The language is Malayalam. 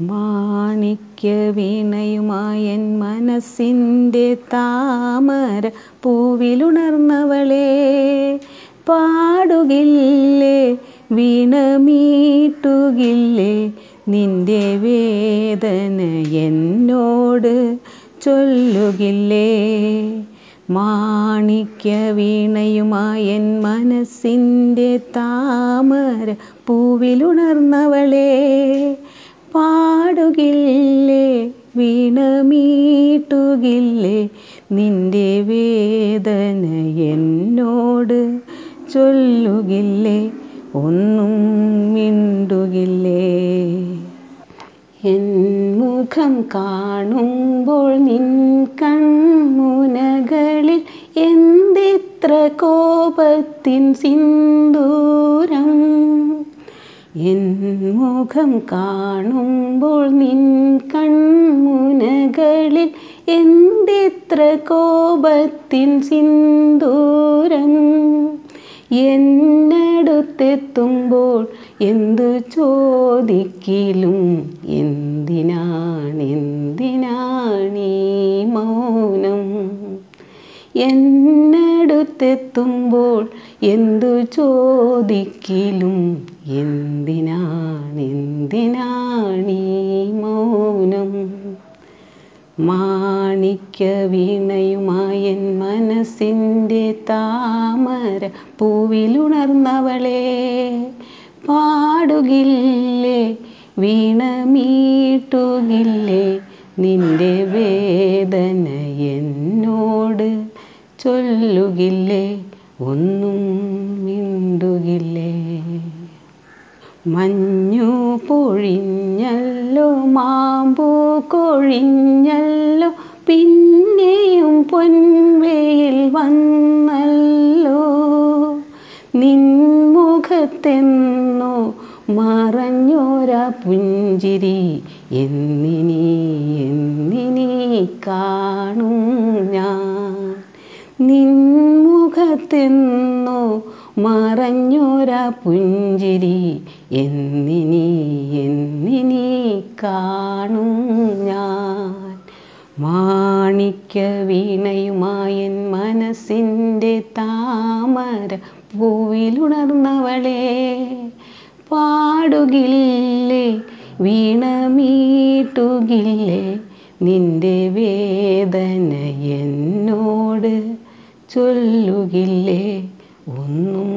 മാണിക്യവീണയുമായൻ മനസ്സിന്റെ താമര പൂവിലുണർന്നവളെ പാടുകില്ലേ വീണമീട്ടുകില്ലേ നിന്റെ വേദന എന്നോട് ചൊല്ലുകില്ലേ. മാണിക്യവീണയുമായൻ മനസ്സിന്റെ താമര പൂവിലുണർന്നവളെ പാടുകില്ലേ? വീണമീട്ടുകില്ലേ? നിന്റെ വേദന എന്നോട് ചൊല്ലുകില്ലേ? ഒന്നും മിണ്ടുകില്ലേ? എൻ മുഖം കാണുമ്പോൾ നിൻ കൺമുനകളിൽ എന്തിത്ര കോപത്തിൻ സിന്ദൂരം എൻ മുഖം കാണുമ്പോൾ നിൻ കൺമുനകളിൽ എന്തിത്ര കോപത്തിൻ സിന്ദൂരം. എന്നടുത്തെത്തുമ്പോൾ എന്തു ചോദിക്കിലും എന്തിനാണെന്തിനാണീ മൗനം. എന്നടുത്തെത്തുമ്പോൾ എന്തു ചോദിക്കിലും എന്തിനാണെന്തിനാണീ മൗനം? മാണിക്യവീണയുമായൻ മനസ്സിന്റെ താമര പൂവിലുണർന്നവളെ പാടുകില്ലേ വീണമീട്ടുകില്ലേ നിന്റെ വേദന ചൊല്ലുകില്ലേ? ഒന്നും മിണ്ടുകില്ലേ? മഞ്ഞു പൊഴിഞ്ഞല്ലോ മാമ്പു കൊഴിഞ്ഞല്ലോ പിന്നെയും പൊൻവെയിൽ വന്നല്ലോ. നിൻമുഖത്തെന്നോ മറഞ്ഞോരാ പുഞ്ചിരി എന്നിനി എന്നിനി കാണും. നിൻമുഖത്തെന്നോ മറഞ്ഞൊരാ പുഞ്ചിരി എന്നിനി എന്നിനി കാണും ഞാൻ. മാണിക്യവീണയുമായൻ മനസ്സിന്റെ താമര പൂവിലുണർന്നവളെ പാടുകില്ലേ വീണമീട്ടുകില്ലേ നിന്റെ വേദന എന്നോട്. ചൊല്ലുകില്ലേ? ഒന്നും